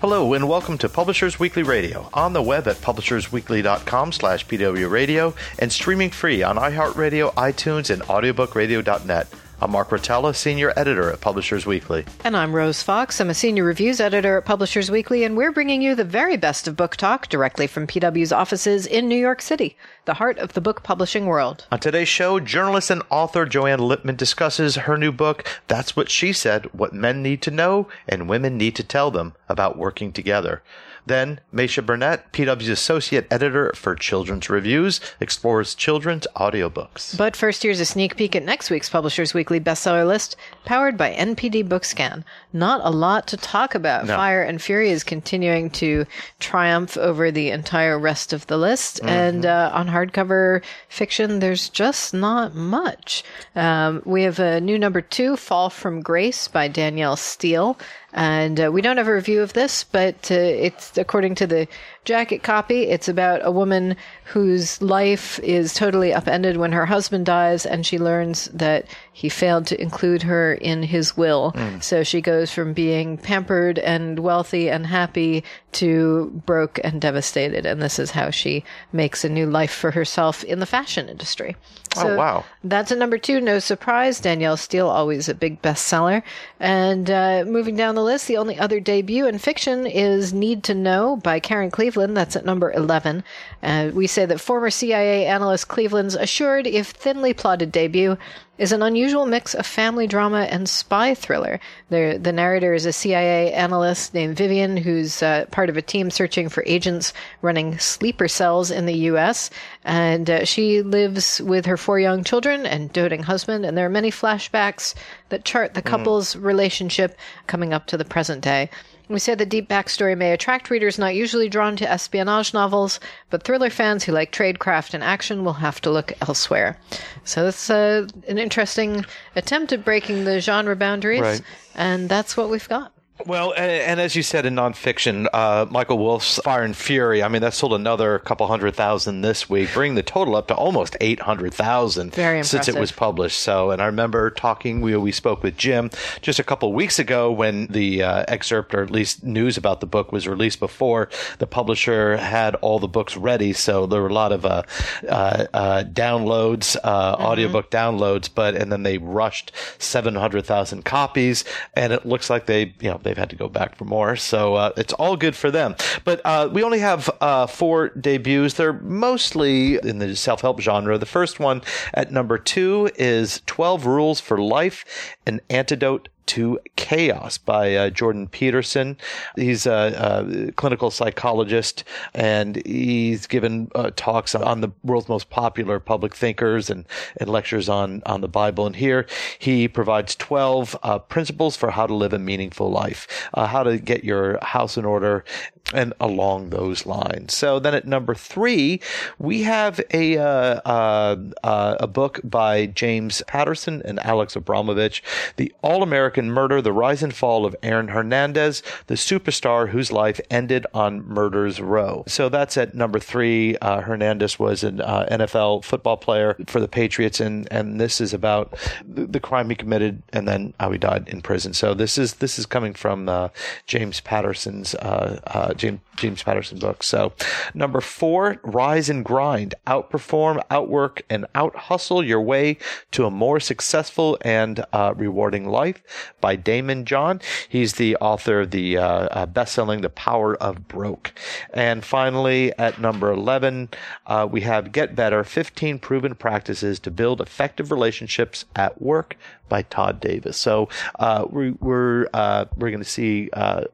Hello and welcome to Publishers Weekly Radio on the web at publishersweekly.com slash pwradio and streaming free on iHeartRadio, iTunes, and audiobookradio.net. I'm Mark Rotella, Senior Editor at Publishers Weekly. And I'm Rose Fox. I'm a Senior Reviews Editor at Publishers Weekly, and we're bringing you the very best of book talk directly from PW's offices in New York City, the heart of the book publishing world. On today's show, journalist and author Joanne Lipman discusses her new book, That's What She Said What Men Need to Know and Women Need to Tell Them About Working Together. Then, Maisha Burnett, PW's Associate Editor for Children's Reviews, explores children's audiobooks. But first, here's a sneak peek at next week's Publishers Weekly bestseller list, powered by NPD Bookscan. Not a lot to talk about. No. Fire and Fury is continuing to triumph over the entire rest of the list. And uh, on hardcover fiction, there's just not much. Um, we have a new number two, Fall from Grace by Danielle Steel. And uh, we don't have a review of this, but uh, it's according to the jacket copy. It's about a woman whose life is totally upended when her husband dies, and she learns that he failed to include her in his will. So she goes from being pampered and wealthy and happy to broke and devastated. And this is how she makes a new life for herself in the fashion industry. Oh, wow. That's a number two. No surprise. Danielle Steel, always a big bestseller. And uh, moving down the list, the only other debut in fiction is Need to Know by Karen Cleveland. That's at number 11. Uh, we say that former CIA analyst Cleveland's assured, if thinly plotted debut, is an unusual mix of family drama and spy thriller. The, the narrator is a CIA analyst named Vivian, who's uh, part of a team searching for agents running sleeper cells in the U.S. And uh, she lives with her four young children and doting husband. And there are many flashbacks that chart the couple's relationship coming up to the present day. We say the deep backstory may attract readers not usually drawn to espionage novels, but thriller fans who like tradecraft and action will have to look elsewhere. So it's uh, an interesting attempt at breaking the genre boundaries, Right. and that's what we've got. Well, and, and as you said in nonfiction, uh, Michael Wolff's Fire and Fury, I mean, that sold another couple hundred thousand this week, bringing the total up to almost 800,000 since it was published. So, and I remember talking, we, we spoke with Jim just a couple weeks ago when the uh, excerpt, or at least news about the book, was released before the publisher had all the books ready. So there were a lot of uh, uh, uh, downloads, uh, Mm-hmm. audiobook downloads, but, and then they rushed 700,000 copies, and it looks like they, you know, they've had to go back for more. So uh, it's all good for them. But uh, we only have uh, four debuts. They're mostly in the self help genre. The first one at number two is 12 Rules for Life, an antidote to Chaos by uh, Jordan Peterson. He's a, a clinical psychologist and he's given uh, talks on the world's most popular public thinkers and, and lectures on, on the Bible. And here he provides 12 uh, principles for how to live a meaningful life, uh, how to get your house in order and along those lines. So then at number three, we have a uh, uh, uh, a book by James Patterson and Alex Abramovich, the All American Murder: The Rise and Fall of Aaron Hernandez, the superstar whose life ended on Murder's Row. So that's at number three. Uh, Hernandez was an uh, NFL football player for the Patriots, and and this is about the, the crime he committed and then how he died in prison. So this is this is coming from uh, James Patterson's uh, uh, James James Patterson book. So number four, rise and grind, outperform, outwork, and out hustle your way to a more successful and uh, rewarding life by Daymond John. He's the author of the uh, uh, best-selling The Power of Broke. And finally, at number 11, uh, we have Get Better, 15 Proven Practices to Build Effective Relationships at Work by Todd Davis. So uh, we, we're, uh, we're going to see uh,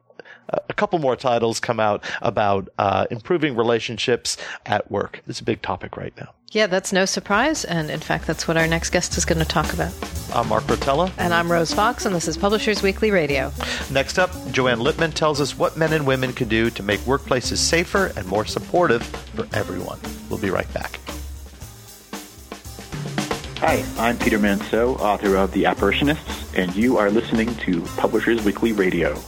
a couple more titles come out about uh, improving relationships at work. It's a big topic right now. Yeah, that's no surprise. And in fact, that's what our next guest is going to talk about. I'm Mark Rotella. And I'm Rose Fox, and this is Publishers Weekly Radio. Next up, Joanne Lipman tells us what men and women can do to make workplaces safer and more supportive for everyone. We'll be right back. Hi, I'm Peter Manseau, author of The Apparitionists, and you are listening to Publishers Weekly Radio.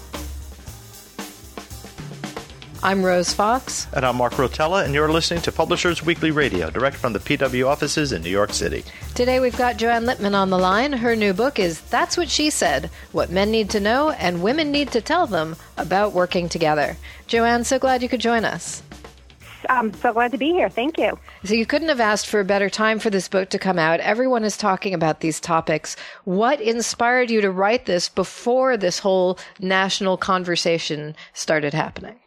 I'm Rose Fox. And I'm Mark Rotella, and you're listening to Publishers Weekly Radio, direct from the PW offices in New York City. Today we've got Joanne Lipman on the line. Her new book is That's What She Said What Men Need to Know and Women Need to Tell Them About Working Together. Joanne, so glad you could join us. I'm so glad to be here. Thank you. So, you couldn't have asked for a better time for this book to come out. Everyone is talking about these topics. What inspired you to write this before this whole national conversation started happening?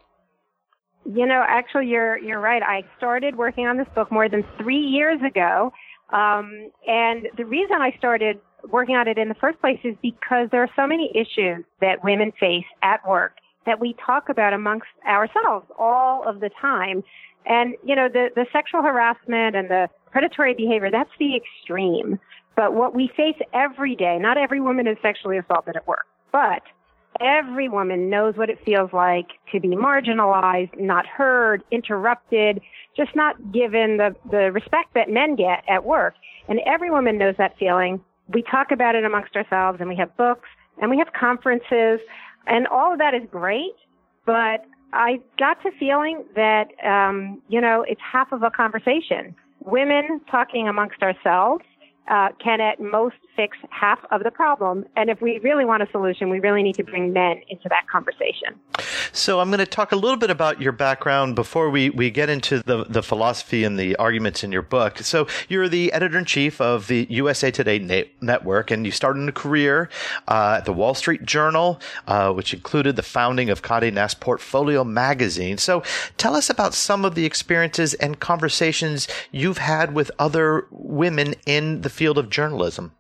You know, actually, you're you're right. I started working on this book more than three years ago, um, and the reason I started working on it in the first place is because there are so many issues that women face at work that we talk about amongst ourselves all of the time. And you know, the the sexual harassment and the predatory behavior that's the extreme. But what we face every day, not every woman is sexually assaulted at work, but every woman knows what it feels like to be marginalized, not heard, interrupted, just not given the, the respect that men get at work. And every woman knows that feeling. We talk about it amongst ourselves and we have books and we have conferences and all of that is great, but I got to feeling that, um, you know, it's half of a conversation. Women talking amongst ourselves uh, can at most fix half of the problem. And if we really want a solution, we really need to bring men into that conversation. So I'm going to talk a little bit about your background before we, we get into the, the philosophy and the arguments in your book. So you're the editor in chief of the USA Today na- network, and you started a career uh, at the Wall Street Journal, uh, which included the founding of Condé Nast Portfolio magazine. So tell us about some of the experiences and conversations you've had with other women in the field of journalism.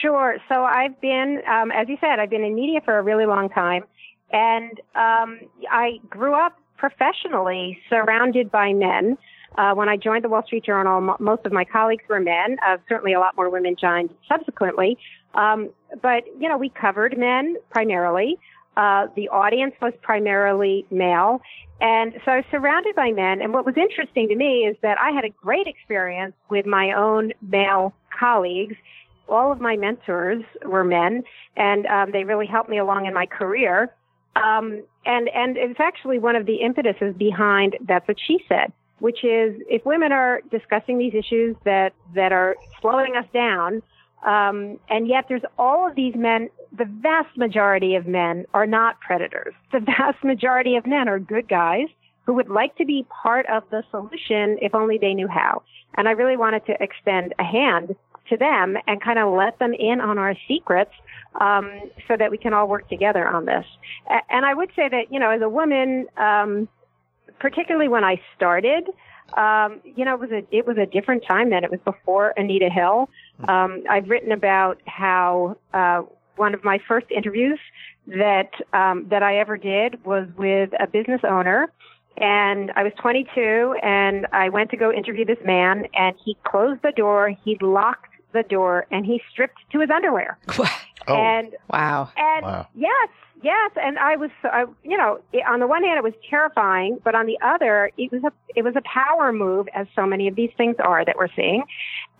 Sure. So I've been, um, as you said, I've been in media for a really long time. And um, I grew up professionally surrounded by men. Uh, when I joined the Wall Street Journal, m- most of my colleagues were men. Uh, certainly, a lot more women joined subsequently. Um, but you know, we covered men primarily. Uh, the audience was primarily male, and so I was surrounded by men. And what was interesting to me is that I had a great experience with my own male colleagues. All of my mentors were men, and um, they really helped me along in my career. Um, and and it's actually one of the impetuses behind that's what she said, which is if women are discussing these issues that that are slowing us down, um, and yet there's all of these men. The vast majority of men are not predators. The vast majority of men are good guys who would like to be part of the solution if only they knew how. And I really wanted to extend a hand to them and kind of let them in on our secrets um, so that we can all work together on this. And I would say that, you know, as a woman, um, particularly when I started, um, you know, it was a it was a different time then. It was before Anita Hill. Um, I've written about how uh, one of my first interviews that um, that I ever did was with a business owner, and I was 22, and I went to go interview this man, and he closed the door, he locked the door, and he stripped to his underwear. Oh. And Wow. and Wow. yes, yes, and I was, I, you know, it, on the one hand it was terrifying, but on the other, it was a, it was a power move, as so many of these things are that we're seeing,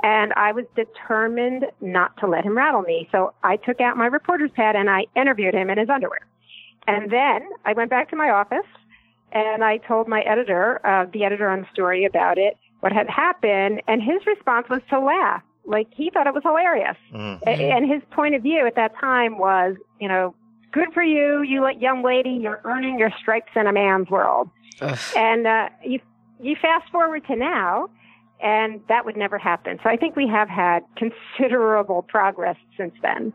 and I was determined not to let him rattle me. So I took out my reporter's pad and I interviewed him in his underwear, and then I went back to my office and I told my editor, uh, the editor on the story, about it, what had happened, and his response was to laugh. Like he thought it was hilarious. Mhm. And his point of view at that time was, you know, good for you, you young lady, you're earning your stripes in a man's world. Ugh. And uh, you you fast forward to now, and that would never happen. So I think we have had considerable progress since then.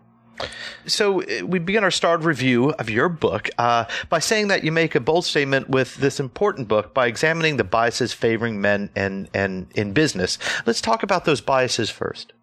So uh, we begin our starred review of your book uh, by saying that you make a bold statement with this important book by examining the biases favoring men and, and in business. Let's talk about those biases first.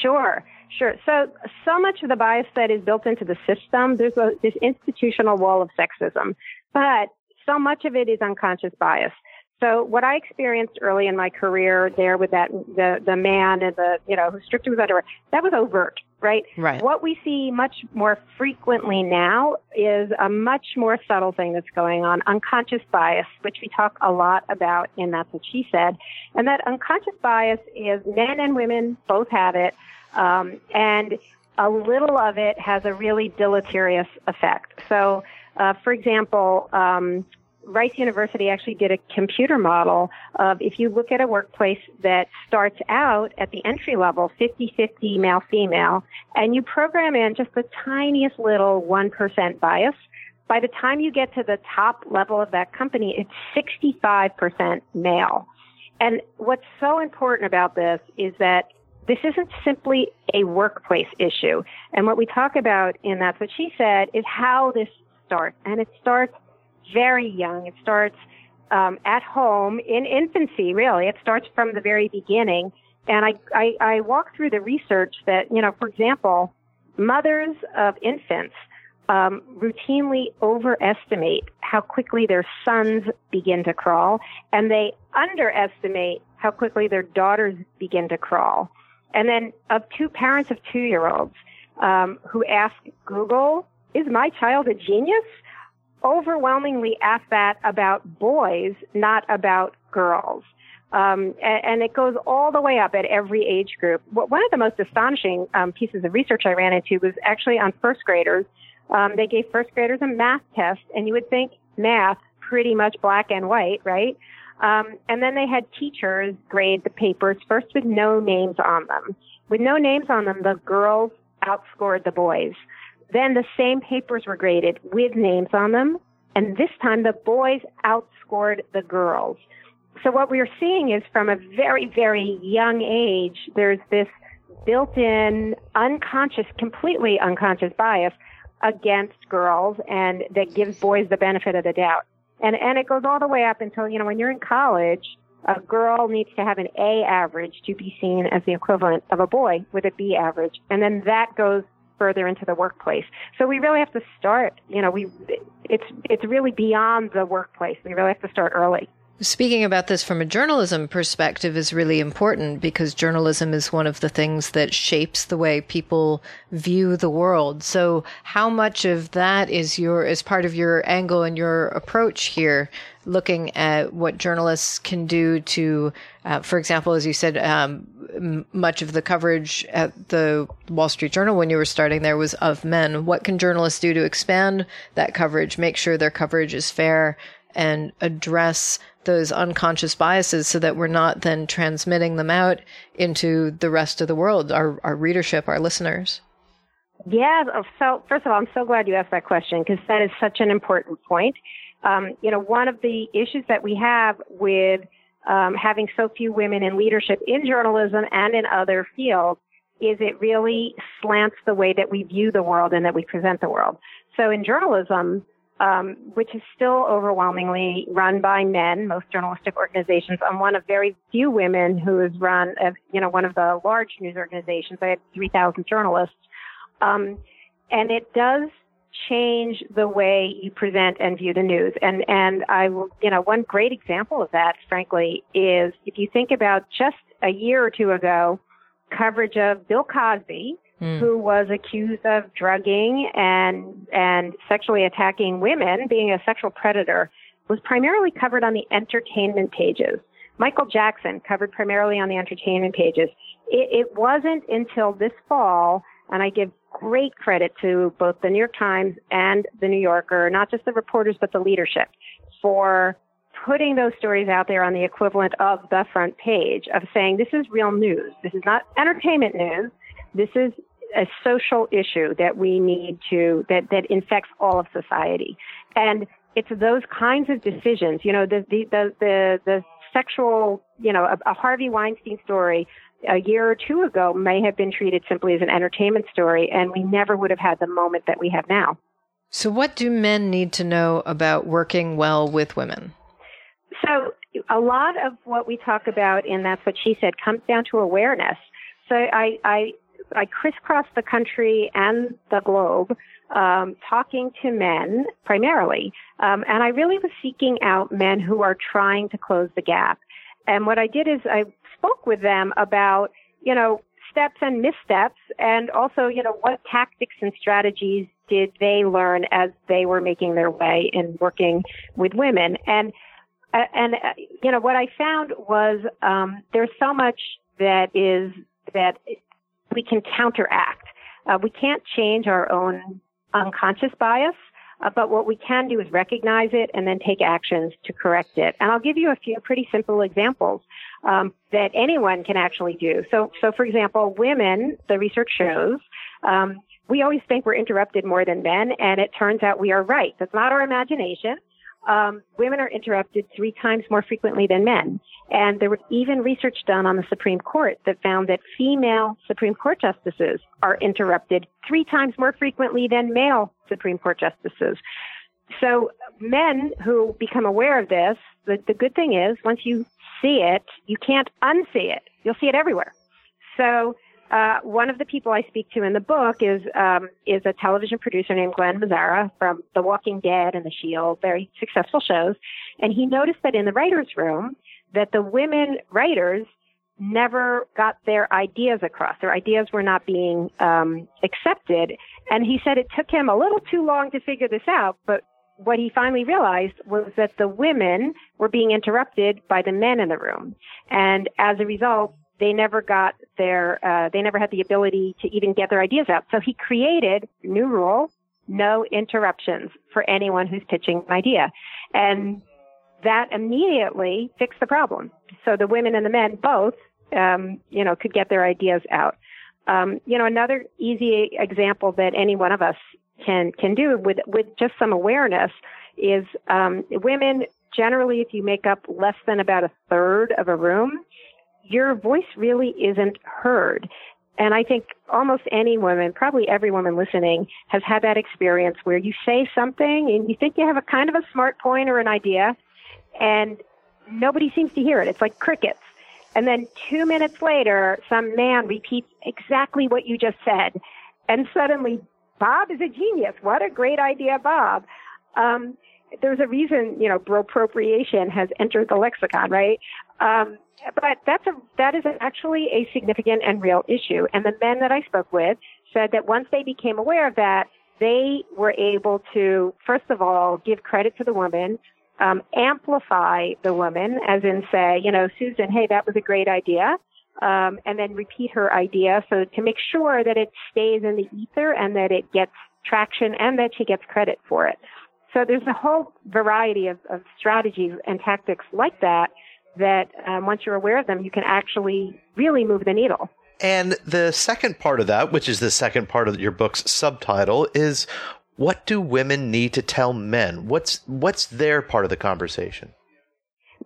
Sure, sure. So, so much of the bias that is built into the system, there's a, this institutional wall of sexism, but so much of it is unconscious bias. So, what I experienced early in my career there with that the the man and the you know who stripped his underwear, that was overt, right? Right. What we see much more frequently now is a much more subtle thing that's going on, unconscious bias, which we talk a lot about and That's What She Said. And that unconscious bias is men and women both have it. Um, and a little of it has a really deleterious effect. So, uh, for example, um, Rice University actually did a computer model of if you look at a workplace that starts out at the entry level 50-50 male female and you program in just the tiniest little 1% bias by the time you get to the top level of that company it's 65% male. And what's so important about this is that this isn't simply a workplace issue. And what we talk about in that's what she said is how this starts. And it starts very young. It starts um, at home in infancy, really. It starts from the very beginning. And I, I, I walk through the research that, you know, for example, mothers of infants um, routinely overestimate how quickly their sons begin to crawl, and they underestimate how quickly their daughters begin to crawl. And then of two parents of two year olds um, who ask Google, is my child a genius? Overwhelmingly ask that about boys, not about girls. Um, and, and, it goes all the way up at every age group. One of the most astonishing um, pieces of research I ran into was actually on first graders. Um, they gave first graders a math test, and you would think math pretty much black and white, right? Um, and then they had teachers grade the papers first with no names on them. With no names on them, the girls outscored the boys. Then the same papers were graded with names on them, and this time the boys outscored the girls. So what we're seeing is from a very, very young age, there's this built-in, unconscious, completely unconscious bias against girls, and that gives boys the benefit of the doubt. And and it goes all the way up until you know when you're in college, a girl needs to have an A average to be seen as the equivalent of a boy with a B average, and then that goes further into the workplace. So we really have to start, you know, we, it's, it's really beyond the workplace. We really have to start early. Speaking about this from a journalism perspective is really important because journalism is one of the things that shapes the way people view the world. So how much of that is your, is part of your angle and your approach here, looking at what journalists can do to, uh, for example, as you said, um, m- much of the coverage at the Wall Street Journal when you were starting there was of men. What can journalists do to expand that coverage, make sure their coverage is fair and address those unconscious biases so that we're not then transmitting them out into the rest of the world, our, our readership, our listeners? Yeah, oh, so first of all, I'm so glad you asked that question because that is such an important point. Um, you know, one of the issues that we have with um, having so few women in leadership in journalism and in other fields is it really slants the way that we view the world and that we present the world. So in journalism, um, which is still overwhelmingly run by men, most journalistic organizations. I'm one of very few women who has run, a, you know, one of the large news organizations. I had 3,000 journalists. Um, and it does change the way you present and view the news. And, and I will, you know, one great example of that, frankly, is if you think about just a year or two ago, coverage of Bill Cosby, mm. who was accused of drugging and and sexually attacking women, being a sexual predator, was primarily covered on the entertainment pages. Michael Jackson covered primarily on the entertainment pages. It, it wasn't until this fall, and I give great credit to both the New York Times and the New Yorker, not just the reporters, but the leadership, for putting those stories out there on the equivalent of the front page of saying this is real news. This is not entertainment news. This is a social issue that we need to that that infects all of society, and it's those kinds of decisions. You know, the the the the, the sexual, you know, a, a Harvey Weinstein story a year or two ago may have been treated simply as an entertainment story, and we never would have had the moment that we have now. So, what do men need to know about working well with women? So, a lot of what we talk about, and that's what she said, comes down to awareness. So, I, I I crisscrossed the country and the globe, um, talking to men primarily, um, and I really was seeking out men who are trying to close the gap. And what I did is I spoke with them about, you know, steps and missteps, and also, you know, what tactics and strategies did they learn as they were making their way in working with women, and uh, and uh, you know what I found was um, there's so much that is that we can counteract. Uh, we can't change our own unconscious bias, uh, but what we can do is recognize it and then take actions to correct it. And I'll give you a few pretty simple examples um, that anyone can actually do. So, so for example, women, the research shows, um, we always think we're interrupted more than men, and it turns out we are right. That's not our imagination. Um, women are interrupted three times more frequently than men. And there was even research done on the Supreme Court that found that female Supreme Court justices are interrupted three times more frequently than male Supreme Court justices. So men who become aware of this, the, the good thing is once you see it, you can't unsee it. You'll see it everywhere. So uh, one of the people I speak to in the book is um, is a television producer named Glenn Mazzara from The Walking Dead and The Shield, very successful shows, and he noticed that in the writers' room that the women writers never got their ideas across. Their ideas were not being um, accepted, and he said it took him a little too long to figure this out, but what he finally realized was that the women were being interrupted by the men in the room. And as a result, they never got their, uh, they never had the ability to even get their ideas out. So he created new rule, no interruptions for anyone who's pitching an idea. And that immediately fixed the problem. So the women and the men both, um, you know, could get their ideas out. Um, you know, another easy example that any one of us can can do with with just some awareness is um, women generally, if you make up less than about a third of a room, your voice really isn't heard. And I think almost any woman, probably every woman listening, has had that experience where you say something and you think you have a kind of a smart point or an idea, and nobody seems to hear it. It's like crickets. And then two minutes later, some man repeats exactly what you just said. And suddenly, Bob is a genius. What a great idea, Bob. Um, there's a reason, you know, appropriation has entered the lexicon, right? Um, but that's a that is actually a significant and real issue. And the men that I spoke with said that once they became aware of that, they were able to first of all give credit to the woman, um, amplify the woman, as in say, you know, Susan, hey, that was a great idea. Um, and then repeat her idea so to make sure that it stays in the ether and that it gets traction and that she gets credit for it. So there's a whole variety of, of strategies and tactics like that that um, once you're aware of them, you can actually really move the needle. And the second part of that, which is the second part of your book's subtitle, is what do women need to tell men? What's what's their part of the conversation?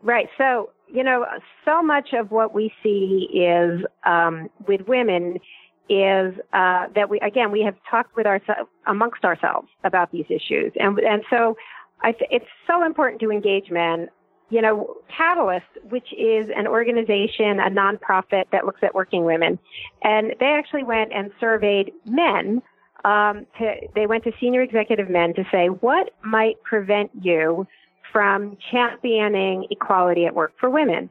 Right. So you know, so much of what we see is um, with women is uh, that we again we have talked with ourselves amongst ourselves about these issues, and and so th- it's so important to engage men you know, Catalyst, which is an organization, a nonprofit that looks at working women, and they actually went and surveyed men. Um, to, they went to senior executive men to say, what might prevent you from championing equality at work for women?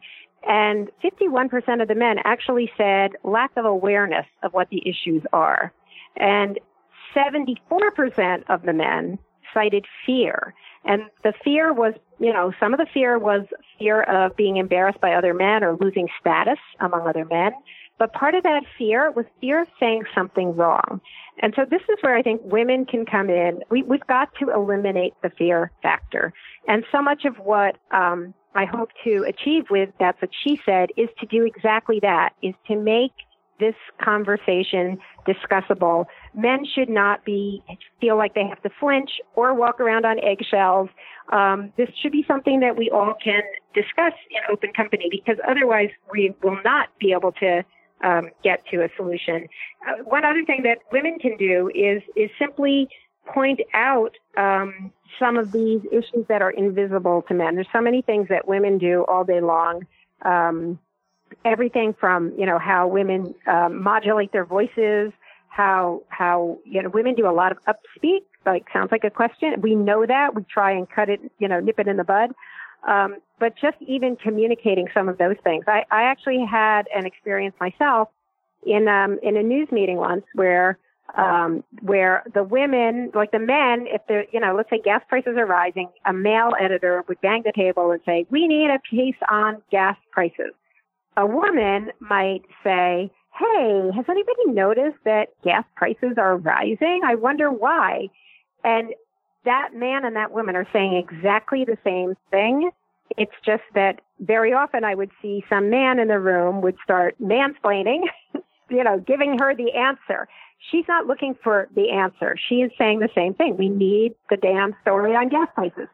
And 51% of the men actually said lack of awareness of what the issues are. And 74% of the men cited fear. And the fear was, you know, some of the fear was fear of being embarrassed by other men or losing status among other men. But part of that fear was fear of saying something wrong. And so this is where I think women can come in. We, we've got to eliminate the fear factor. And so much of what um, I hope to achieve with That's What She Said is to do exactly that, is to make this conversation discussable. Men should not be feel like they have to flinch or walk around on eggshells. Um, this should be something that we all can discuss in open company because otherwise we will not be able to um, get to a solution. Uh, one other thing that women can do is is simply point out um, some of these issues that are invisible to men. There's so many things that women do all day long. Um, everything from you know how women um, modulate their voices, how how you know women do a lot of upspeak. Like sounds like a question. We know that. We try and cut it, you know, nip it in the bud. Um, but just even communicating some of those things. I, I actually had an experience myself in um, in a news meeting once where um, where the women, like the men, if they're, you know, let's say gas prices are rising, a male editor would bang the table and say, we need a piece on gas prices a woman might say, hey, has anybody noticed that gas prices are rising? I wonder why. And that man and that woman are saying exactly the same thing. It's just that very often I would see some man in the room would start mansplaining, you know, giving her the answer. She's not looking for the answer. She is saying the same thing. We need the damn story on gas prices.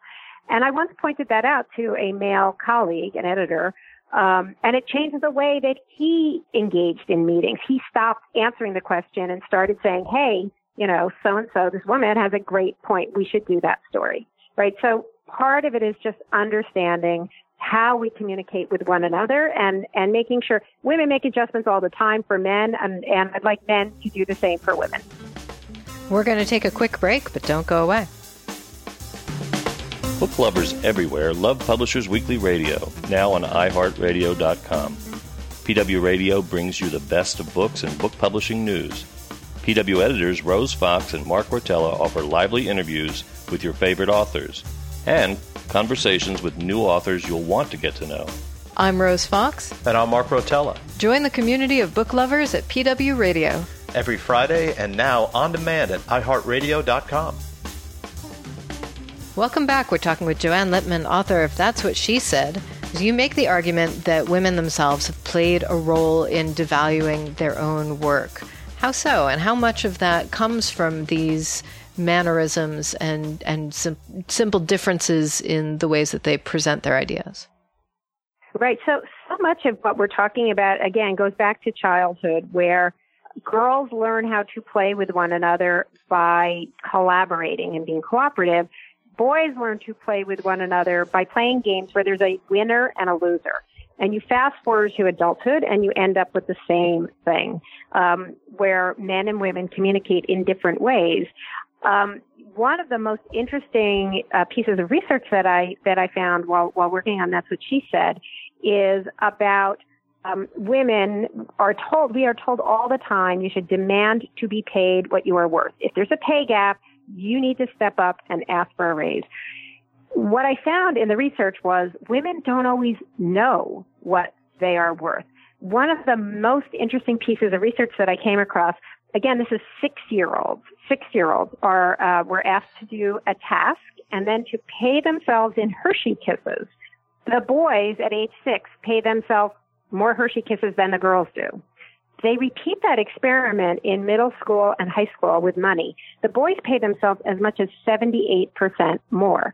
And I once pointed that out to a male colleague, an editor, um, and it changed the way that he engaged in meetings. He stopped answering the question and started saying, hey, you know, so and so, this woman has a great point. We should do that story. Right. So part of it is just understanding how we communicate with one another and, and making sure women make adjustments all the time for men and, and I'd like men to do the same for women. We're going to take a quick break, but don't go away. Book lovers everywhere love Publishers Weekly Radio, now on iHeartRadio.com. PW Radio brings you the best of books and book publishing news. PW editors Rose Fox and Mark Rotella offer lively interviews with your favorite authors and conversations with new authors you'll want to get to know. I'm Rose Fox. And I'm Mark Rotella. Join the community of book lovers at PW Radio. Every Friday and now on demand at iHeartRadio.com. Welcome back. We're talking with Joanne Lipman, author of That's What She Said. You make the argument that women themselves have played a role in devaluing their own work. How so? And how much of that comes from these mannerisms and, and sim- simple differences in the ways that they present their ideas? Right. So, so much of what we're talking about, again, goes back to childhood where girls learn how to play with one another by collaborating and being cooperative boys learn to play with one another by playing games where there's a winner and a loser. And you fast forward to adulthood and you end up with the same thing, um, where men and women communicate in different ways. Um, one of the most interesting uh, pieces of research that I that I found while while working on that's what she said is about um, women are told we are told all the time you should demand to be paid what you are worth. If there's a pay gap, you need to step up and ask for a raise. What I found in the research was women don't always know what they are worth. One of the most interesting pieces of research that I came across, again, this is six year olds. Six year olds are, uh, were asked to do a task and then to pay themselves in Hershey kisses. The boys at age six pay themselves more Hershey kisses than the girls do. They repeat that experiment in middle school and high school with money. The boys pay themselves as much as 78% more.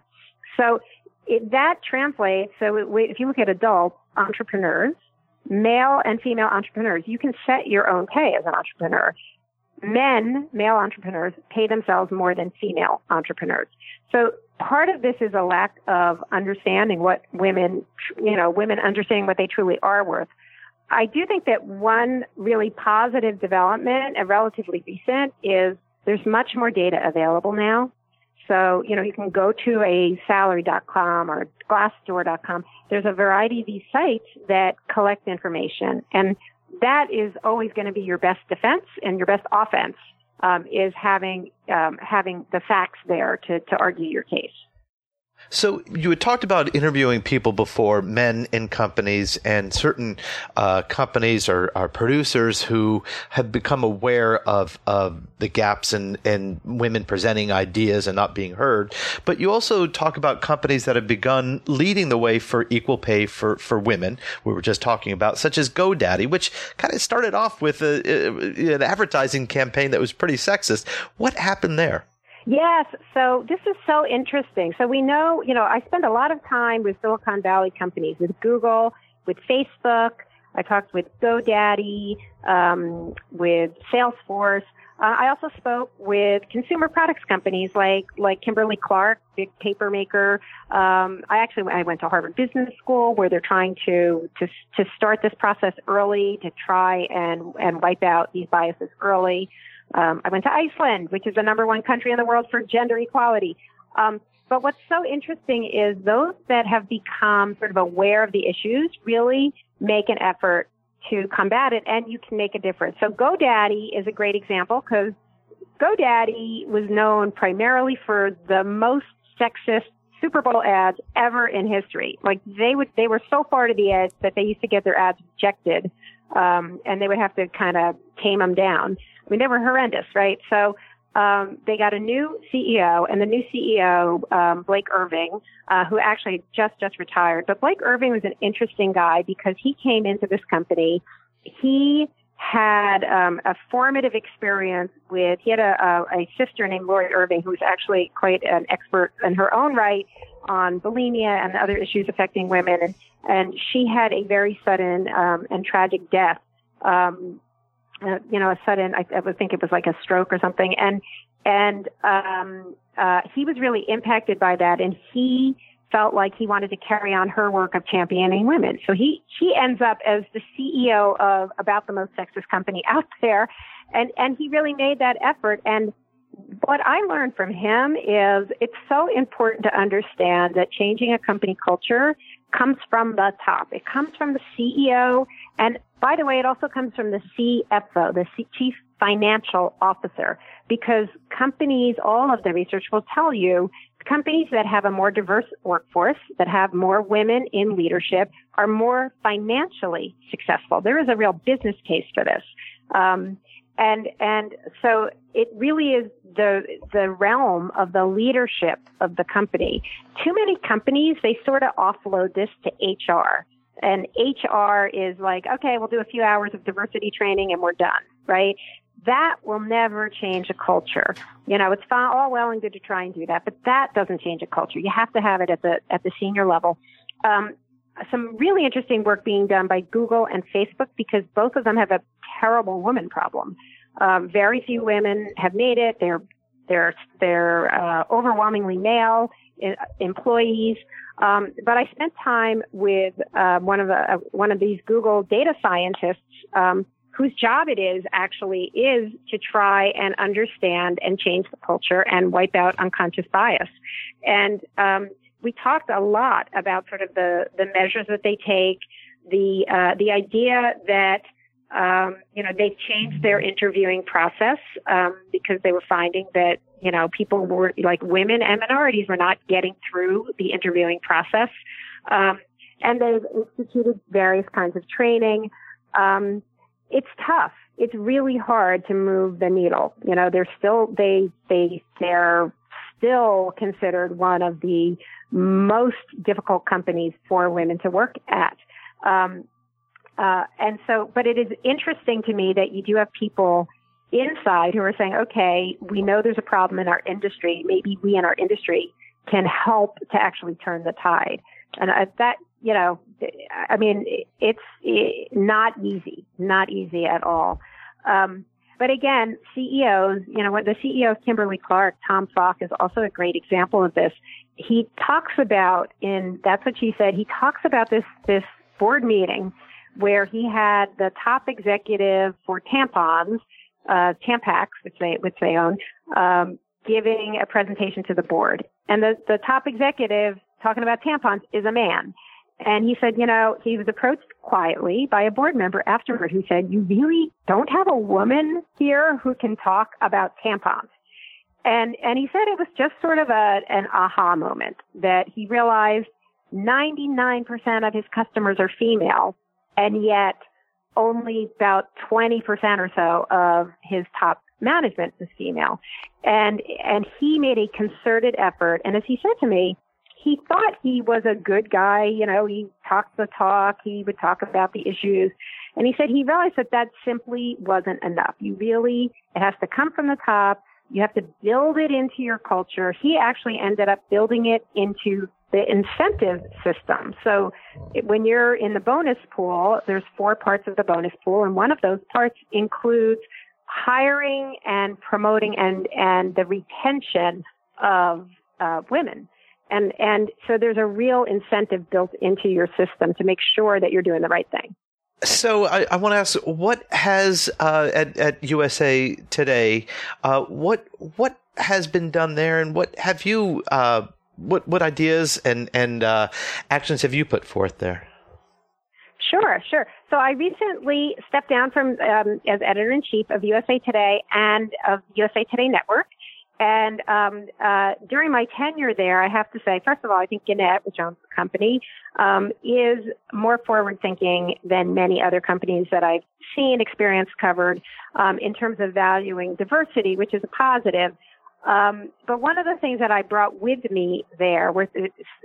So it, that translates. So if you look at adult entrepreneurs, male and female entrepreneurs, you can set your own pay as an entrepreneur. Men, male entrepreneurs, pay themselves more than female entrepreneurs. So part of this is a lack of understanding what women, you know, women understanding what they truly are worth. I do think that one really positive development and relatively recent is there's much more data available now. So, you know, you can go to a salary.com or glassdoor.com. There's a variety of these sites that collect information and that is always going to be your best defense and your best offense um, is having um, having the facts there to, to argue your case. So you had talked about interviewing people before, men in companies, and certain uh, companies or, or, producers who have become aware of, of the gaps in, in women presenting ideas and not being heard. But you also talk about companies that have begun leading the way for equal pay for, for women. We were just talking about, such as GoDaddy, which kind of started off with a, a, an advertising campaign that was pretty sexist. What happened there? Yes, so this is so interesting. So we know, you know, I spend a lot of time with Silicon Valley companies, with Google, with Facebook. I talked with GoDaddy, um, with Salesforce. Uh, I also spoke with consumer products companies like like Kimberly Clark, big paper maker. Um, I actually I went to Harvard Business School where they're trying to to to start this process early to try and and wipe out these biases early. Um, I went to Iceland, which is the number one country in the world for gender equality. Um, but what's so interesting is those that have become sort of aware of the issues really make an effort to combat it, and you can make a difference. So GoDaddy is a great example because GoDaddy was known primarily for the most sexist Super Bowl ads ever in history. Like they would, they were so far to the edge that they used to get their ads rejected um, and they would have to kind of tame them down. I mean, they were horrendous, right? So um, they got a new CEO, and the new CEO, um, Blake Irving, uh, who actually just just retired. But Blake Irving was an interesting guy because he came into this company. He had um, a formative experience with. He had a, a, a sister named Lori Irving, who was actually quite an expert in her own right on bulimia and other issues affecting women, and, and she had a very sudden um, and tragic death um, uh, you know, a sudden, I, I would think it was like a stroke or something. And, and, um, uh, he was really impacted by that and he felt like he wanted to carry on her work of championing women. So he, he ends up as the CEO of about the most sexist company out there. And, and he really made that effort. And what I learned from him is it's so important to understand that changing a company culture comes from the top. It comes from the CEO. And by the way, it also comes from the CFO, the Chief Financial Officer, because companies, all of the research will tell you, companies that have a more diverse workforce, that have more women in leadership, are more financially successful. There is a real business case for this. Um, and and so it really is the the realm of the leadership of the company. Too many companies they sort of offload this to HR, and HR is like, okay, we'll do a few hours of diversity training and we're done, right? That will never change a culture. You know, it's fine, all well and good to try and do that, but that doesn't change a culture. You have to have it at the at the senior level. Um, some really interesting work being done by Google and Facebook because both of them have a terrible woman problem. Um, very few women have made it. They're they're they're uh, overwhelmingly male uh, employees. Um, but I spent time with uh, one of the uh, one of these Google data scientists. Um, whose job it is actually is to try and understand and change the culture and wipe out unconscious bias. And um, we talked a lot about sort of the the measures that they take, the uh, the idea that um, you know they changed their interviewing process um, because they were finding that you know people were like women and minorities were not getting through the interviewing process, um, and they've instituted various kinds of training. Um, it's tough. It's really hard to move the needle. You know, they're still they they they're still considered one of the most difficult companies for women to work at. Um, uh, and so, but it is interesting to me that you do have people inside who are saying, okay, we know there's a problem in our industry. Maybe we in our industry can help to actually turn the tide. And uh, that, you know, I mean, it's not easy, not easy at all. Um, but again, CEOs, you know, the CEO of Kimberly Clark, Tom Falk, is also a great example of this. He talks about in that's what she said. He talks about this this board meeting where he had the top executive for tampons, uh, Tampax, which they which they own, um, giving a presentation to the board, and the the top executive talking about tampons is a man. And he said, you know, he was approached quietly by a board member afterward who said, you really don't have a woman here who can talk about tampons. And, and he said it was just sort of a, an aha moment that he realized 99% of his customers are female and yet only about 20% or so of his top management is female. And, and he made a concerted effort. And as he said to me, he thought he was a good guy. You know, he talked the talk. He would talk about the issues. And he said he realized that that simply wasn't enough. You really, it has to come from the top. You have to build it into your culture. He actually ended up building it into the incentive system. So it, when you're in the bonus pool, there's four parts of the bonus pool, and one of those parts includes hiring and promoting and, and the retention of uh, women. And, and so there's a real incentive built into your system to make sure that you're doing the right thing. So I, I want to ask, what has uh, at, at USA Today, uh, what what has been done there, and what have you, uh, what what ideas and and uh, actions have you put forth there? Sure, sure. So I recently stepped down from um, as editor in chief of USA Today and of USA Today Network, And um, uh, during my tenure there, I have to say, first of all, I think Gannett, which owns the company, um, is more forward thinking than many other companies that I've seen, experienced, covered um, in terms of valuing diversity, which is a positive. Um, but one of the things that I brought with me there were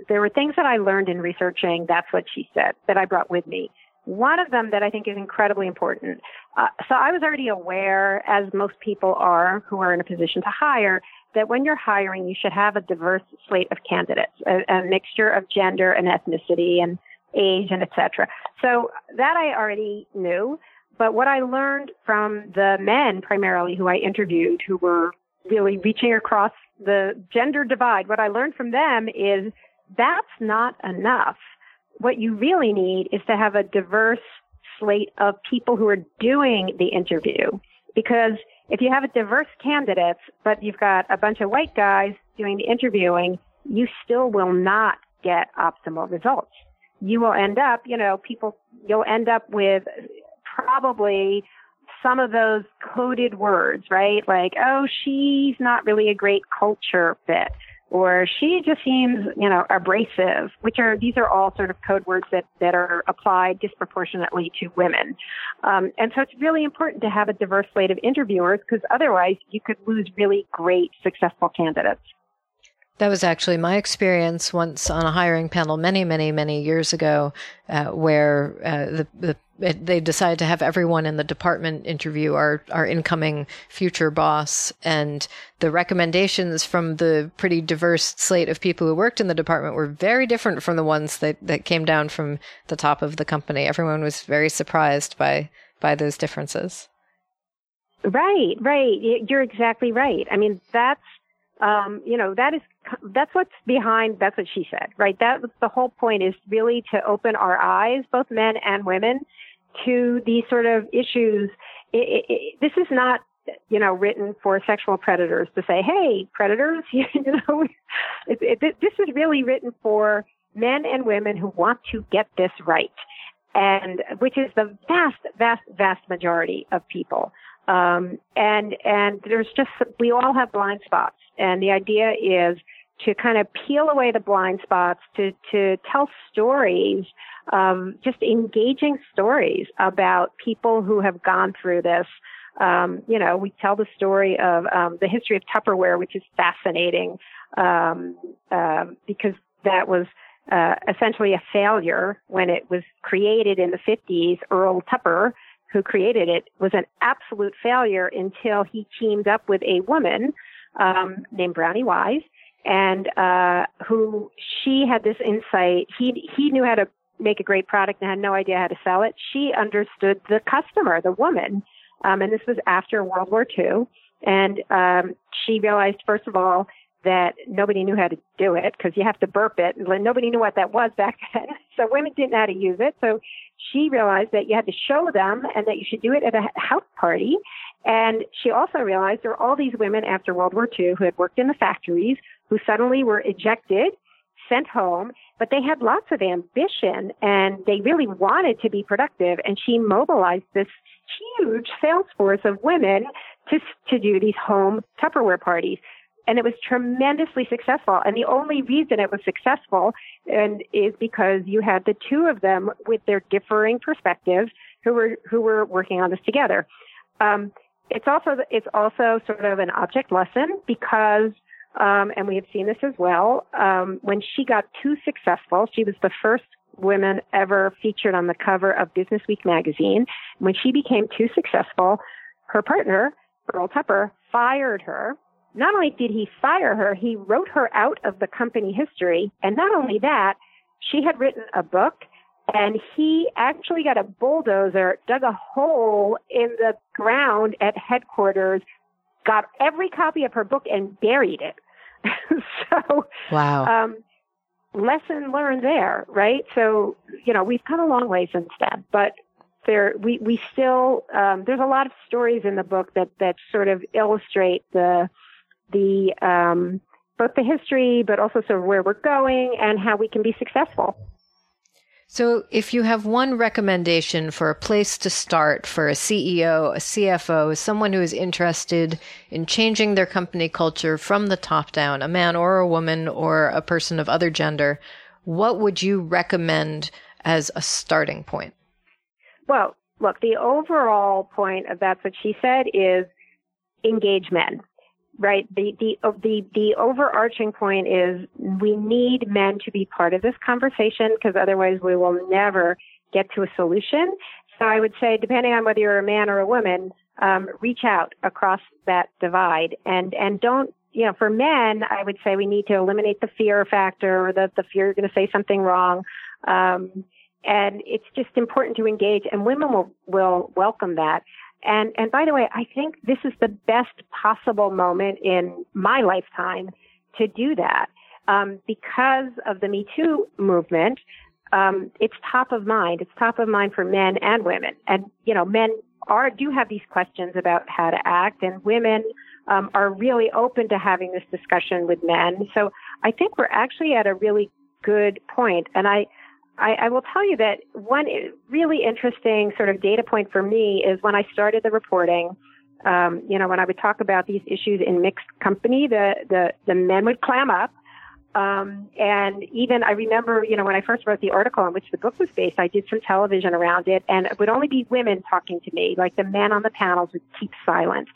there were things that I learned in researching. That's what she said that I brought with me. One of them that I think is incredibly important. Uh, so I was already aware, as most people are who are in a position to hire, that when you're hiring, you should have a diverse slate of candidates, a, a mixture of gender and ethnicity and age and etc. So that I already knew. But what I learned from the men primarily who I interviewed who were really reaching across the gender divide, what I learned from them is that's not enough. What you really need is to have a diverse slate of people who are doing the interview. Because if you have a diverse candidates, but you've got a bunch of white guys doing the interviewing, you still will not get optimal results. You will end up, you know, people, you'll end up with probably some of those coded words, right? Like, oh, she's not really a great culture fit, or she just seems, you know, abrasive, which are, these are all sort of code words that, that are applied disproportionately to women. Um, and so it's really important to have a diverse slate of interviewers because otherwise you could lose really great, successful candidates. That was actually my experience once on a hiring panel many, many, many years ago, uh, where uh, the, the they decided to have everyone in the department interview our our incoming future boss, and the recommendations from the pretty diverse slate of people who worked in the department were very different from the ones that that came down from the top of the company. Everyone was very surprised by by those differences. Right, right. You're exactly right. I mean, that's um, you know, that is, that's what's behind, that's what she said, right? That was the whole point is really to open our eyes, both men and women, to these sort of issues. It, it, this is not, you know, written for sexual predators to say, hey, predators, you know, it, this is really written for men and women who want to get this right. And which is the vast, vast, vast majority of people. Um, and and there's just we all have blind spots, and the idea is to kind of peel away the blind spots, to to tell stories, um, just engaging stories about people who have gone through this. Um, you know, we tell the story of um, the history of Tupperware, which is fascinating um, uh, because that was uh, essentially a failure when it was created in the 50s. Earl Tupper who created it, was an absolute failure until he teamed up with a woman um, named Brownie Wise, and uh, who she had this insight. He he knew how to make a great product and had no idea how to sell it. She understood the customer, the woman, um, and this was after World War II. And um, she realized, first of all, that nobody knew how to do it because you have to burp it. Nobody knew what that was back then. So women didn't know how to use it. So she realized that you had to show them and that you should do it at a house party. And she also realized there were all these women after World War II who had worked in the factories who suddenly were ejected, sent home, but they had lots of ambition and they really wanted to be productive. And she mobilized this huge sales force of women to, to do these home Tupperware parties and it was tremendously successful. And the only reason it was successful and is because you had the two of them with their differing perspectives who were who were working on this together. Um, it's also it's also sort of an object lesson because um, and we have seen this as well. Um, when she got too successful, she was the first woman ever featured on the cover of Business Week magazine. When she became too successful, her partner Earl Tupper fired her not only did he fire her, he wrote her out of the company history. And not only that, she had written a book and he actually got a bulldozer, dug a hole in the ground at headquarters, got every copy of her book and buried it. so, wow. Um, lesson learned there, right? So, you know, we've come a long way since then, but there, we, we still, um, there's a lot of stories in the book that, that sort of illustrate the, the um, both the history, but also sort of where we're going and how we can be successful. So, if you have one recommendation for a place to start for a CEO, a CFO, someone who is interested in changing their company culture from the top down, a man or a woman or a person of other gender, what would you recommend as a starting point? Well, look, the overall point of that's what she said is engage men right? The the the the overarching point is we need men to be part of this conversation because otherwise we will never get to a solution. So i would say depending on whether you're a man or a woman um, reach out across that divide. And and don't you know for men i would say we need to eliminate the fear factor or the the fear you're going to say something wrong. Um, and it's just important to engage and women will will welcome that and, and by the way, I think this is the best possible moment in my lifetime to do that. Um, because of the Me Too movement, um, it's top of mind. It's top of mind for men and women. And, you know, men are, do have these questions about how to act and women, um, are really open to having this discussion with men. So I think we're actually at a really good point. And I, I, I will tell you that one really interesting sort of data point for me is when I started the reporting. Um, you know, when I would talk about these issues in mixed company, the the, the men would clam up. Um, and even I remember, you know, when I first wrote the article on which the book was based, I did some television around it, and it would only be women talking to me. Like the men on the panels would keep silent.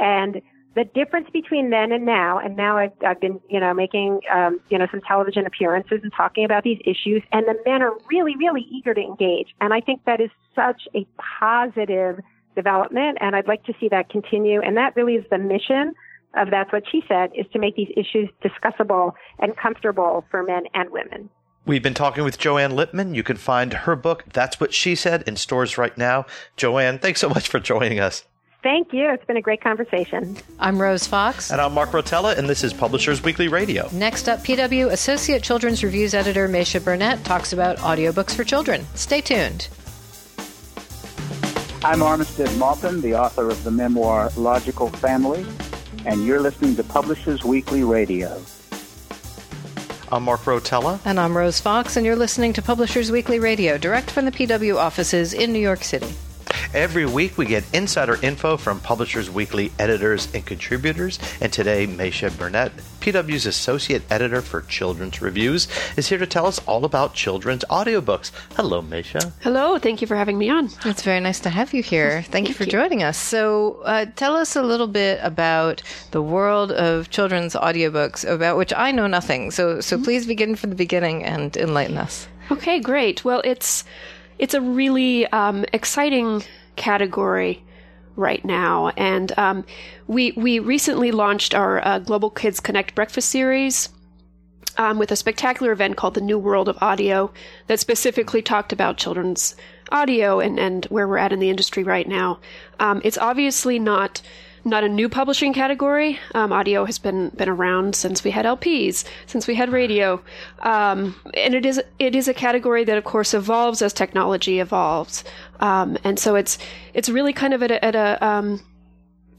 And the difference between then and now, and now I've, I've been, you know, making, um, you know, some television appearances and talking about these issues, and the men are really, really eager to engage. And I think that is such a positive development, and I'd like to see that continue. And that really is the mission of That's What She Said, is to make these issues discussable and comfortable for men and women. We've been talking with Joanne Lipman. You can find her book, That's What She Said, in stores right now. Joanne, thanks so much for joining us. Thank you. It's been a great conversation. I'm Rose Fox. And I'm Mark Rotella, and this is Publishers Weekly Radio. Next up, PW Associate Children's Reviews Editor Meisha Burnett talks about audiobooks for children. Stay tuned. I'm Armistead Maupin, the author of the memoir Logical Family, and you're listening to Publishers Weekly Radio. I'm Mark Rotella. And I'm Rose Fox, and you're listening to Publishers Weekly Radio, direct from the PW offices in New York City. Every week we get insider info from Publishers Weekly editors and contributors. And today, Meisha Burnett, PW's associate editor for children's reviews, is here to tell us all about children's audiobooks. Hello, Meisha. Hello. Thank you for having me on. It's very nice to have you here. Thank, Thank you for you. joining us. So, uh, tell us a little bit about the world of children's audiobooks, about which I know nothing. So, so mm-hmm. please begin from the beginning and enlighten us. Okay, great. Well, it's it's a really um, exciting category right now. And um, we we recently launched our uh, Global Kids Connect Breakfast series. Um, with a spectacular event called the New World of Audio that specifically talked about children's audio and, and where we're at in the industry right now. Um, it's obviously not not a new publishing category. Um, audio has been been around since we had LPs, since we had radio, um, and it is it is a category that, of course, evolves as technology evolves. Um, and so it's it's really kind of at a, at a um,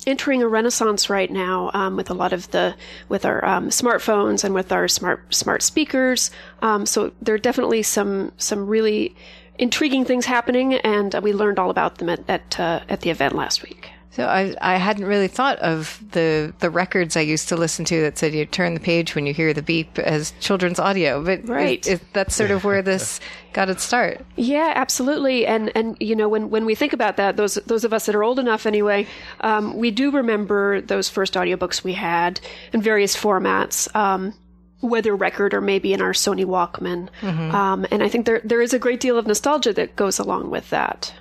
entering a renaissance right now um, with a lot of the with our um, smartphones and with our smart smart speakers. Um, so there are definitely some some really intriguing things happening, and we learned all about them at at, uh, at the event last week. So I I hadn't really thought of the the records I used to listen to that said you turn the page when you hear the beep as children's audio, but right, it, it, that's sort of where this got its start. Yeah, absolutely. And and you know when when we think about that, those those of us that are old enough anyway, um, we do remember those first audiobooks we had in various formats. Um, whether record or maybe in our Sony Walkman, mm-hmm. um, and I think there there is a great deal of nostalgia that goes along with that.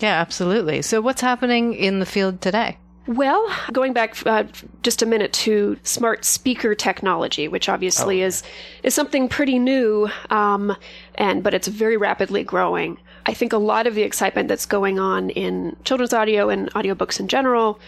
Yeah, absolutely. So, what's happening in the field today? Well, going back uh, just a minute to smart speaker technology, which obviously oh. is is something pretty new, um, and but it's very rapidly growing. I think a lot of the excitement that's going on in children's audio and audiobooks in general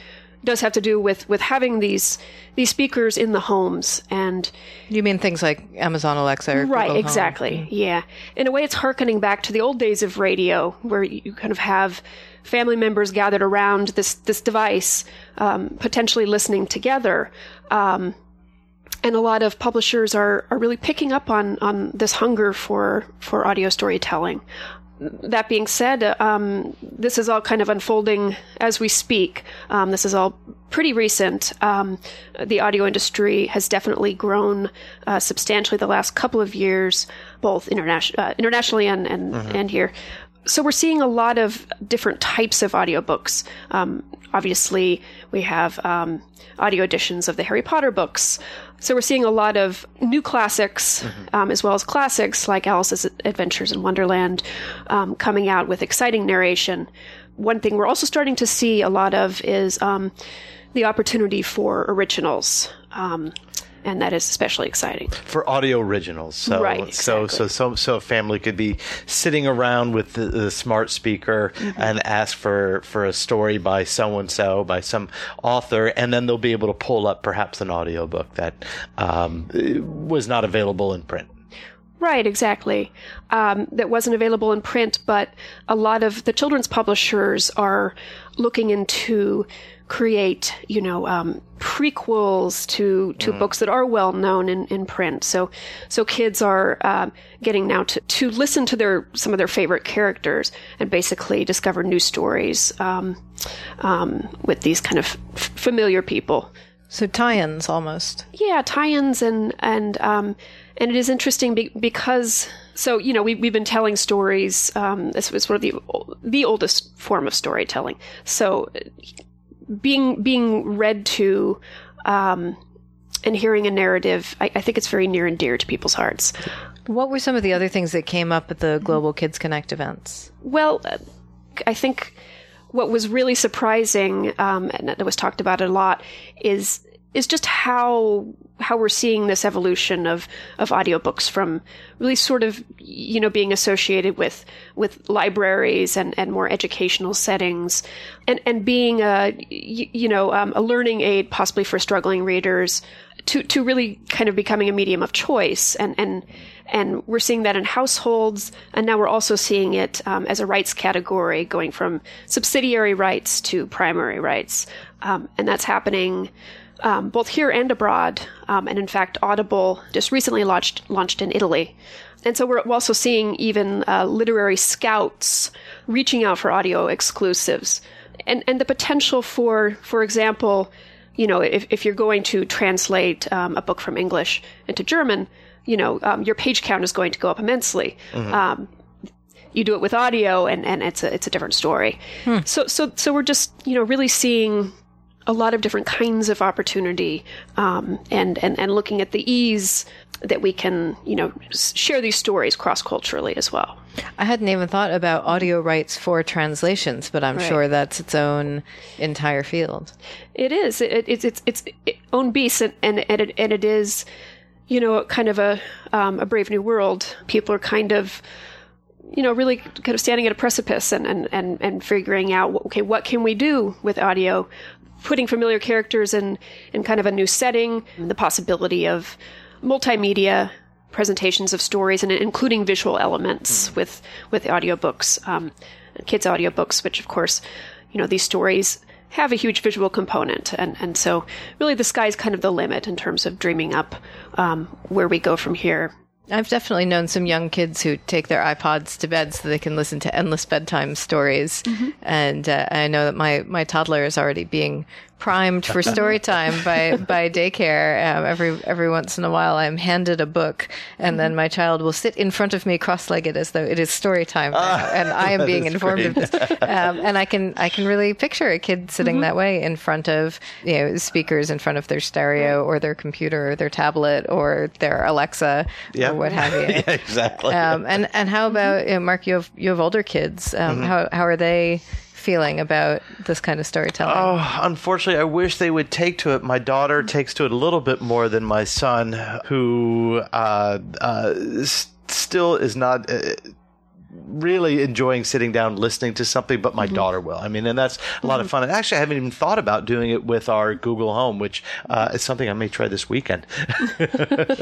does have to do with with having these these speakers in the homes and you mean things like Amazon Alexa right Google exactly Home. yeah in a way it's harkening back to the old days of radio where you kind of have family members gathered around this this device um, potentially listening together um, and a lot of publishers are, are really picking up on, on this hunger for, for audio storytelling. That being said, um, this is all kind of unfolding as we speak. Um, this is all pretty recent. Um, the audio industry has definitely grown uh, substantially the last couple of years, both internation- uh, internationally and and, and here. So we're seeing a lot of different types of audiobooks. Um, obviously, we have um, audio editions of the Harry Potter books. So we're seeing a lot of new classics, um, as well as classics like Alice's Adventures in Wonderland, um, coming out with exciting narration. One thing we're also starting to see a lot of is um, the opportunity for originals. And that is especially exciting. for audio originals. So, Right, so, so, so, so a family could be sitting around with the, the smart speaker Mm-hmm. and ask for, for a story by so and so, by some author, and then they'll be able to pull up perhaps an audiobook that um, was not available in print. Right, exactly. Um, that wasn't available in print, but a lot of the children's publishers are looking into create, you know, um, prequels to to books that are well known in, in print. So, so kids are um, getting now to, to listen to their some of their favorite characters and basically discover new stories um, um, with these kind of f- familiar people. So tie-ins almost. Yeah, tie-ins and and um, and it is interesting be- because so you know we we've been telling stories. Um, this was sort of the the oldest form of storytelling. So being being read to um, and hearing a narrative, I, I think it's very near and dear to people's hearts. What were some of the other things that came up at the Global Kids Connect events? Well, uh, I think what was really surprising, um, and that was talked about a lot, is is just how how we're seeing this evolution of of audiobooks from really sort of you know being associated with with libraries and and more educational settings and and being a you know um, a learning aid possibly for struggling readers to to really kind of becoming a medium of choice. And and and we're seeing that in households. And now we're also seeing it um, as a rights category going from subsidiary rights to primary rights. Um, and that's happening um, both here and abroad. Um, and in fact, Audible just recently launched launched in Italy. And so we're also seeing even uh, literary scouts reaching out for audio exclusives, and and the potential for, for example, you know, if, if you're going to translate um, a book from English into German, you know, um, your page count is going to go up immensely. Um, you do it with audio, and, and it's a it's a different story. So so so we're just you know really seeing a lot of different kinds of opportunity um, and, and and looking at the ease that we can you know share these stories cross culturally as well. I hadn't even thought about audio rights for translations, but I'm Right. sure that's its own entire field. It is it, it's it's it's its own beast and and and it, and it is you know kind of a um, a brave new world. People are kind of you know really kind of standing at a precipice and and and, and figuring out okay what can we do with audio putting familiar characters in in kind of a new setting the possibility of multimedia presentations of stories and including visual elements with with audiobooks um, kids audiobooks which of course you know these stories have a huge visual component. And and so really the sky's kind of the limit in terms of dreaming up um, where we go from here I've definitely known some young kids who take their iPods to bed so they can listen to endless bedtime stories. And uh, I know that my, my toddler is already being primed for story time by, by daycare. Um, every, every once in a while, I'm handed a book and then my child will sit in front of me cross-legged as though it is story time now, and I am being informed of this. Um, and I can, I can really picture a kid sitting that way in front of, you know, speakers in front of their stereo or their computer or their tablet or their Alexa Yeah. or what have you. yeah, exactly. Um, and and how about you know, Mark? You have you have older kids. Um, How how are they feeling about this kind of storytelling? Oh, unfortunately, I wish they would take to it. My daughter takes to it a little bit more than my son, who uh, uh, s- still is not. Uh, Really enjoying sitting down listening to something, but my daughter will. I mean, and that's a lot of fun. And actually, I haven't even thought about doing it with our Google Home, which uh, is something I may try this weekend.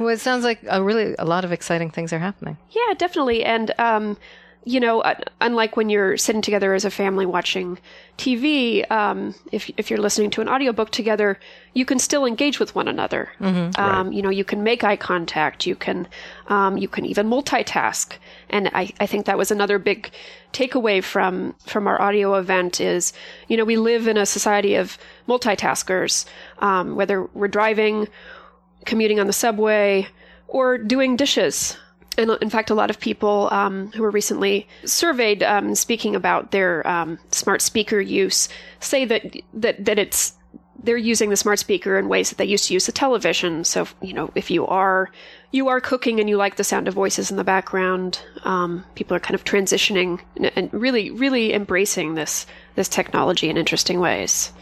Well, it sounds like a really a lot of exciting things are happening. Yeah, definitely. And um, you know, uh, unlike when you're sitting together as a family watching TV, um, if if you're listening to an audiobook together, you can still engage with one another. Mm-hmm. Um, You know, you can make eye contact. You can um, you can even multitask. And I, I think that was another big takeaway from from our audio event is, you know, we live in a society of multitaskers. Um, whether we're driving, commuting on the subway, or doing dishes and in fact, a lot of people um, who were recently surveyed, um, speaking about their um, smart speaker use, say that that that it's they're using the smart speaker in ways that they used to use the television. So, you know, if you are you are cooking and you like the sound of voices in the background, um, people are kind of transitioning and, and really, really embracing this this technology in interesting ways.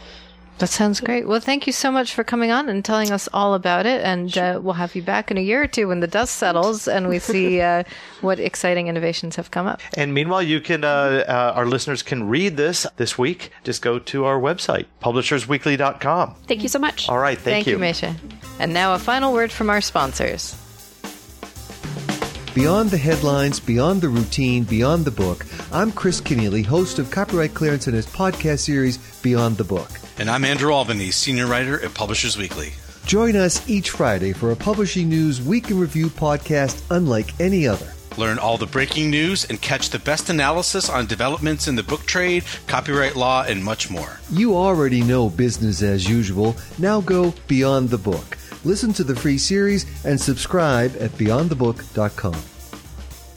That sounds great. Well, thank you so much for coming on and telling us all about it. And uh, we'll have you back in a year or two when the dust settles and we see uh, what exciting innovations have come up. And meanwhile, you can uh, uh, our listeners can read this this week. Just go to our website, publishersweekly.com. Thank you so much. All right, thank, Thank you, Mesha. And now a final word from our sponsors. Beyond the headlines, beyond the routine, beyond the book, I'm Chris Kenneally, host of Copyright Clearance and his podcast series, Beyond the Book. And I'm Andrew Albanese, senior writer at Publishers Weekly. Join us each Friday for a Publishing News Week in Review podcast unlike any other. Learn all the breaking news and catch the best analysis on developments in the book trade, copyright law, and much more. You already know business as usual. Now go beyond the book. Listen to the free series and subscribe at beyondthebook.com.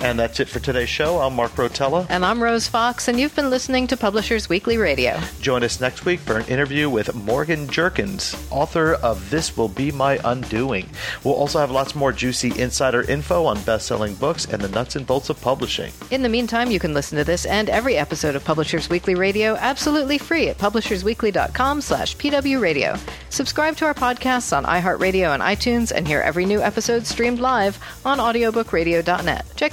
And that's it for today's show. I'm Mark Rotella. And I'm Rose Fox, and you've been listening to Publishers Weekly Radio. Join us next week for an interview with Morgan Jerkins, author of This Will Be My Undoing. We'll also have lots more juicy insider info on best selling books and the nuts and bolts of publishing. In the meantime, you can listen to this and every episode of Publishers Weekly Radio absolutely free at publishersweekly.com slash pwradio. Subscribe to our podcasts on iHeartRadio and iTunes and hear every new episode streamed live on audiobookradio.net. Check